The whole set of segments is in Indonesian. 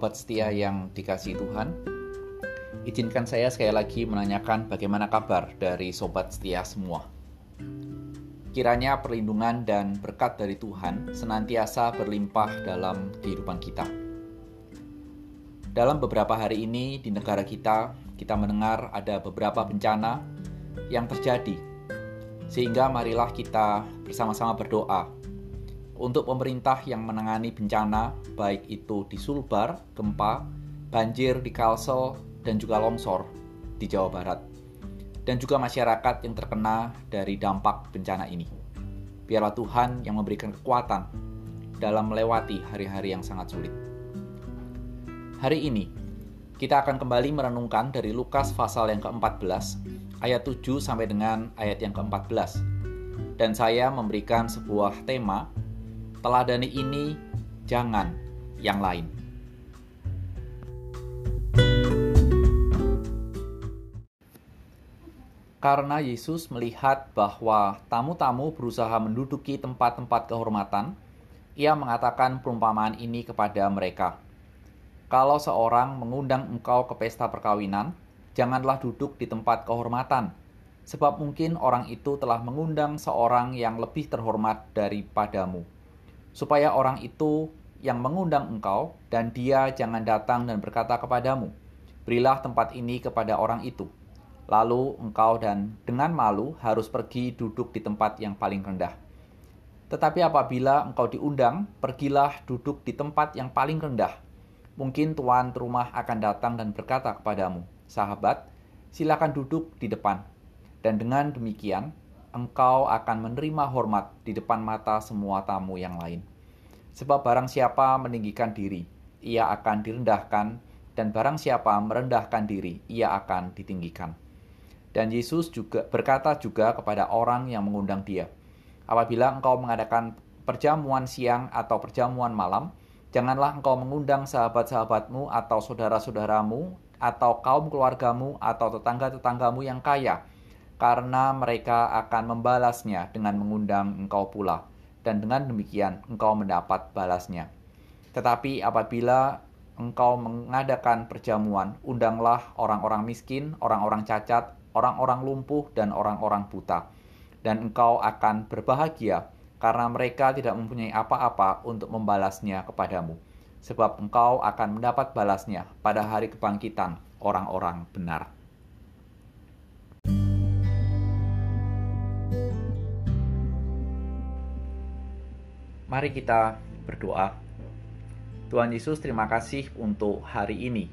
Sobat setia yang dikasih Tuhan, izinkan saya sekali lagi menanyakan bagaimana kabar dari sobat setia semua. Kiranya perlindungan dan berkat dari Tuhan senantiasa berlimpah dalam kehidupan kita. Dalam beberapa hari ini di negara kita, kita mendengar ada beberapa bencana yang terjadi. Sehingga marilah kita bersama-sama berdoa untuk pemerintah yang menangani bencana, baik itu di Sulbar, gempa, banjir di Kalsel, dan juga longsor di Jawa Barat, dan juga masyarakat yang terkena dari dampak bencana ini. Biarlah Tuhan yang memberikan kekuatan dalam melewati hari-hari yang sangat sulit. Hari ini, kita akan kembali merenungkan dari Lukas pasal yang ke-14, ayat 7 sampai dengan ayat yang ke-14. Dan saya memberikan sebuah tema teladani ini, jangan yang lain. Karena Yesus melihat bahwa tamu-tamu berusaha menduduki tempat-tempat kehormatan, ia mengatakan perumpamaan ini kepada mereka. Kalau seorang mengundang engkau ke pesta perkawinan, janganlah duduk di tempat kehormatan, sebab mungkin orang itu telah mengundang seorang yang lebih terhormat daripadamu supaya orang itu yang mengundang engkau dan dia jangan datang dan berkata kepadamu, berilah tempat ini kepada orang itu. Lalu engkau dan dengan malu harus pergi duduk di tempat yang paling rendah. Tetapi apabila engkau diundang, pergilah duduk di tempat yang paling rendah. Mungkin tuan rumah akan datang dan berkata kepadamu, sahabat, silakan duduk di depan. Dan dengan demikian, engkau akan menerima hormat di depan mata semua tamu yang lain. Sebab barang siapa meninggikan diri, ia akan direndahkan, dan barang siapa merendahkan diri, ia akan ditinggikan. Dan Yesus juga berkata juga kepada orang yang mengundang dia, apabila engkau mengadakan perjamuan siang atau perjamuan malam, janganlah engkau mengundang sahabat-sahabatmu atau saudara-saudaramu atau kaum keluargamu atau tetangga-tetanggamu yang kaya, karena mereka akan membalasnya dengan mengundang engkau pula, dan dengan demikian engkau mendapat balasnya. Tetapi apabila engkau mengadakan perjamuan, undanglah orang-orang miskin, orang-orang cacat, orang-orang lumpuh, dan orang-orang buta, dan engkau akan berbahagia karena mereka tidak mempunyai apa-apa untuk membalasnya kepadamu, sebab engkau akan mendapat balasnya pada hari kebangkitan orang-orang benar. Mari kita berdoa. Tuhan Yesus, terima kasih untuk hari ini.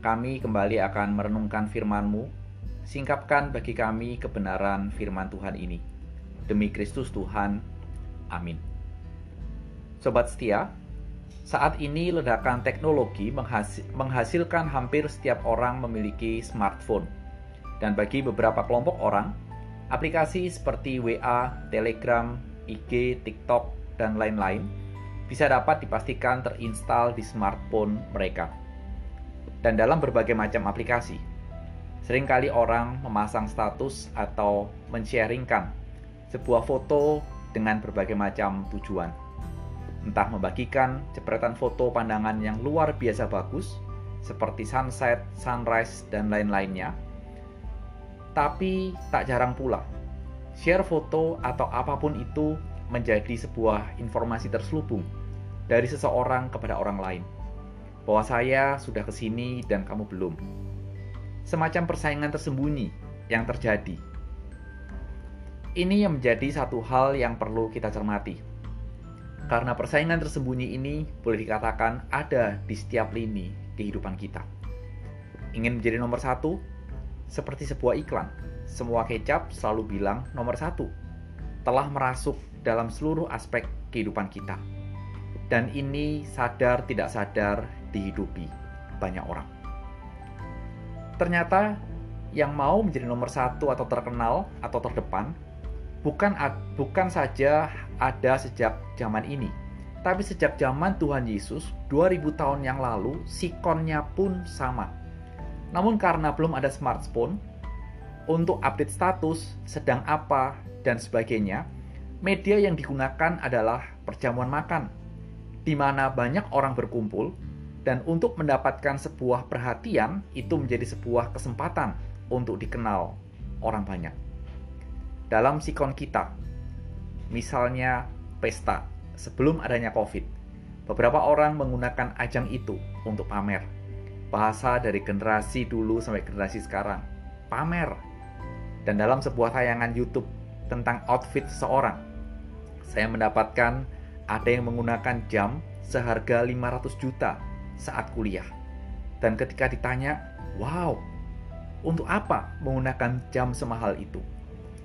Kami kembali akan merenungkan firman-Mu. Singkapkan bagi kami kebenaran firman Tuhan ini. Demi Kristus Tuhan. Amin. Sobat setia, saat ini ledakan teknologi menghasilkan hampir setiap orang memiliki smartphone. Dan bagi beberapa kelompok orang, aplikasi seperti WA, Telegram, IG, TikTok, dan lain-lain bisa dapat dipastikan terinstal di smartphone mereka. Dan dalam berbagai macam aplikasi, sering kali orang memasang status atau men-sharingkan sebuah foto dengan berbagai macam tujuan. Entah membagikan jepretan foto pandangan yang luar biasa bagus, seperti sunset, sunrise, dan lain-lainnya. Tapi tak jarang pula, share foto atau apa pun itu menjadi sebuah informasi terselubung dari seseorang kepada orang lain. Bahwa saya sudah ke sini dan kamu belum. Semacam persaingan tersembunyi yang terjadi. Ini yang menjadi satu hal yang perlu kita cermati. Karena persaingan tersembunyi ini boleh dikatakan ada di setiap lini kehidupan kita. Ingin menjadi nomor satu? Seperti sebuah iklan, semua kecap selalu bilang nomor satu. Telah merasuk dalam seluruh aspek kehidupan kita. Dan ini sadar tidak sadar dihidupi banyak orang. Ternyata yang mau menjadi nomor satu atau terkenal atau terdepan bukan bukan saja ada sejak zaman ini, tapi sejak zaman Tuhan Yesus 2000 tahun yang lalu sikonnya pun sama. Namun karena belum ada smartphone untuk update status, sedang apa dan sebagainya, media yang digunakan adalah perjamuan makan, di mana banyak orang berkumpul, Dan untuk mendapatkan sebuah perhatian itu menjadi sebuah kesempatan untuk dikenal orang banyak. Dalam sikon kita, misalnya pesta sebelum adanya Covid, beberapa orang menggunakan ajang itu untuk pamer. Bahasa dari generasi dulu sampai generasi sekarang, pamer. Dan dalam sebuah tayangan YouTube tentang outfit seseorang, saya mendapatkan ada yang menggunakan jam seharga 500 juta saat kuliah. Dan ketika ditanya, wow, untuk apa menggunakan jam semahal itu?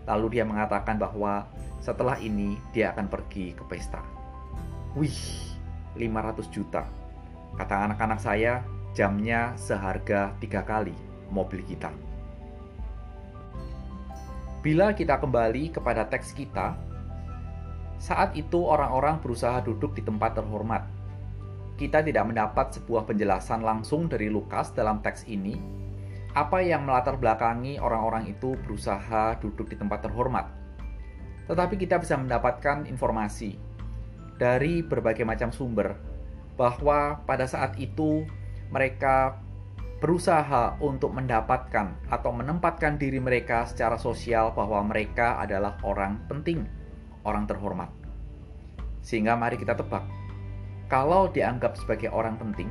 Lalu dia mengatakan bahwa setelah ini dia akan pergi ke pesta. Wih, 500 juta. Kata anak-anak saya, jamnya seharga tiga kali mobil kita. Bila kita kembali kepada teks kita, saat itu orang-orang berusaha duduk di tempat terhormat kita tidak mendapat sebuah penjelasan langsung dari Lukas dalam teks ini, apa yang melatar belakangi orang-orang itu berusaha duduk di tempat terhormat. Tetapi kita bisa mendapatkan informasi dari berbagai macam sumber bahwa pada saat itu mereka berusaha untuk mendapatkan atau menempatkan diri mereka secara sosial bahwa mereka adalah orang penting, orang terhormat. Sehingga mari kita tebak kalau dianggap sebagai orang penting,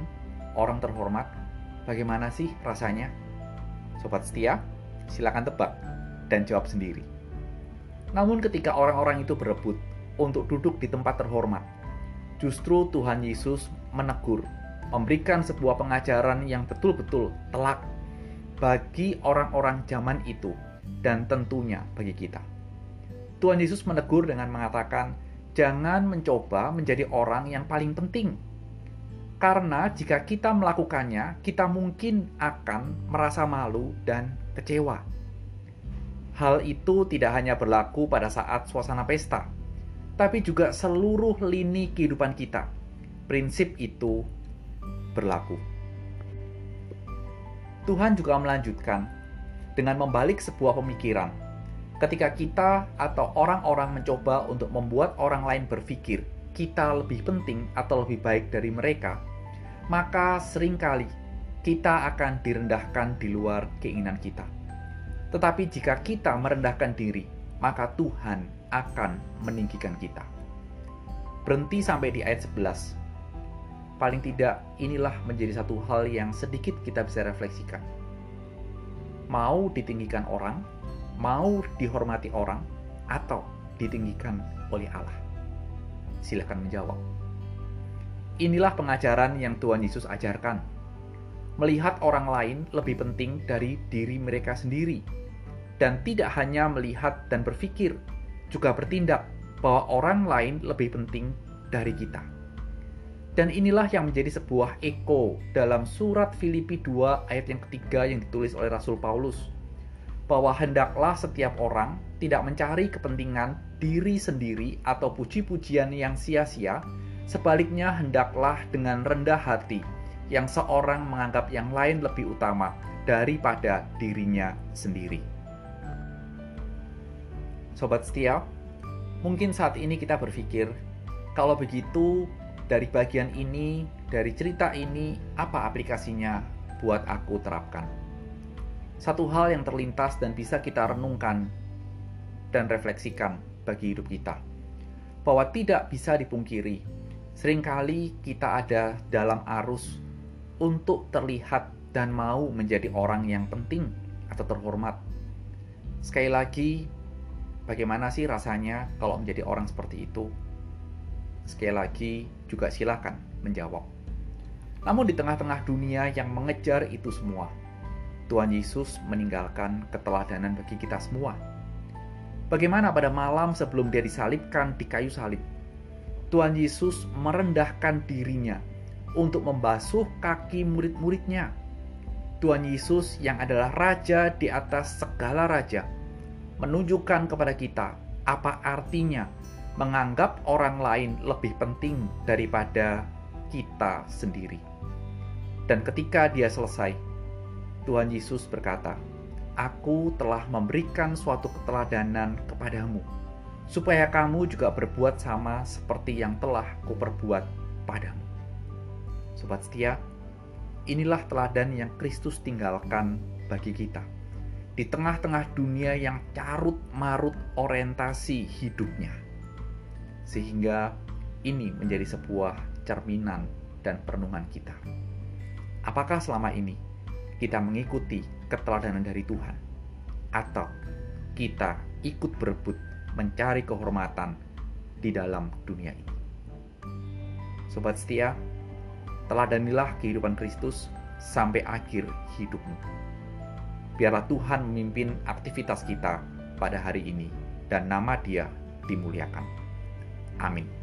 orang terhormat, bagaimana sih rasanya? Sobat setia, silakan tebak dan jawab sendiri. Namun ketika orang-orang itu berebut untuk duduk di tempat terhormat, justru Tuhan Yesus menegur, memberikan sebuah pengajaran yang betul-betul telak bagi orang-orang zaman itu dan tentunya bagi kita. Tuhan Yesus menegur dengan mengatakan, jangan mencoba menjadi orang yang paling penting. Karena jika kita melakukannya, kita mungkin akan merasa malu dan kecewa. Hal itu tidak hanya berlaku pada saat suasana pesta, tapi juga seluruh lini kehidupan kita. Prinsip itu berlaku. Tuhan juga melanjutkan dengan membalik sebuah pemikiran ketika kita atau orang-orang mencoba untuk membuat orang lain berpikir kita lebih penting atau lebih baik dari mereka, maka sering kali kita akan direndahkan di luar keinginan kita. Tetapi jika kita merendahkan diri, maka Tuhan akan meninggikan kita. Berhenti sampai di ayat 11. Paling tidak inilah menjadi satu hal yang sedikit kita bisa refleksikan. Mau ditinggikan orang, mau dihormati orang atau ditinggikan oleh Allah? Silahkan menjawab. Inilah pengajaran yang Tuhan Yesus ajarkan. Melihat orang lain lebih penting dari diri mereka sendiri. Dan tidak hanya melihat dan berpikir, juga bertindak bahwa orang lain lebih penting dari kita. Dan inilah yang menjadi sebuah eko dalam surat Filipi 2 ayat yang ketiga yang ditulis oleh Rasul Paulus bahwa hendaklah setiap orang tidak mencari kepentingan diri sendiri atau puji-pujian yang sia-sia, sebaliknya hendaklah dengan rendah hati yang seorang menganggap yang lain lebih utama daripada dirinya sendiri. Sobat setia, mungkin saat ini kita berpikir, kalau begitu dari bagian ini, dari cerita ini, apa aplikasinya buat aku terapkan? satu hal yang terlintas dan bisa kita renungkan dan refleksikan bagi hidup kita. Bahwa tidak bisa dipungkiri, sering kali kita ada dalam arus untuk terlihat dan mau menjadi orang yang penting atau terhormat. Sekali lagi, bagaimana sih rasanya kalau menjadi orang seperti itu? Sekali lagi, juga silakan menjawab. Namun di tengah-tengah dunia yang mengejar itu semua, Tuhan Yesus meninggalkan keteladanan bagi kita semua. Bagaimana pada malam sebelum dia disalibkan di kayu salib, Tuhan Yesus merendahkan dirinya untuk membasuh kaki murid-muridnya. Tuhan Yesus yang adalah raja di atas segala raja, menunjukkan kepada kita apa artinya menganggap orang lain lebih penting daripada kita sendiri. Dan ketika dia selesai, Tuhan Yesus berkata, Aku telah memberikan suatu keteladanan kepadamu, supaya kamu juga berbuat sama seperti yang telah kuperbuat padamu. Sobat setia, inilah teladan yang Kristus tinggalkan bagi kita. Di tengah-tengah dunia yang carut marut orientasi hidupnya. Sehingga ini menjadi sebuah cerminan dan perenungan kita. Apakah selama ini kita mengikuti keteladanan dari Tuhan? Atau kita ikut berebut mencari kehormatan di dalam dunia ini? Sobat setia, teladanilah kehidupan Kristus sampai akhir hidupmu. Biarlah Tuhan memimpin aktivitas kita pada hari ini dan nama Dia dimuliakan. Amin.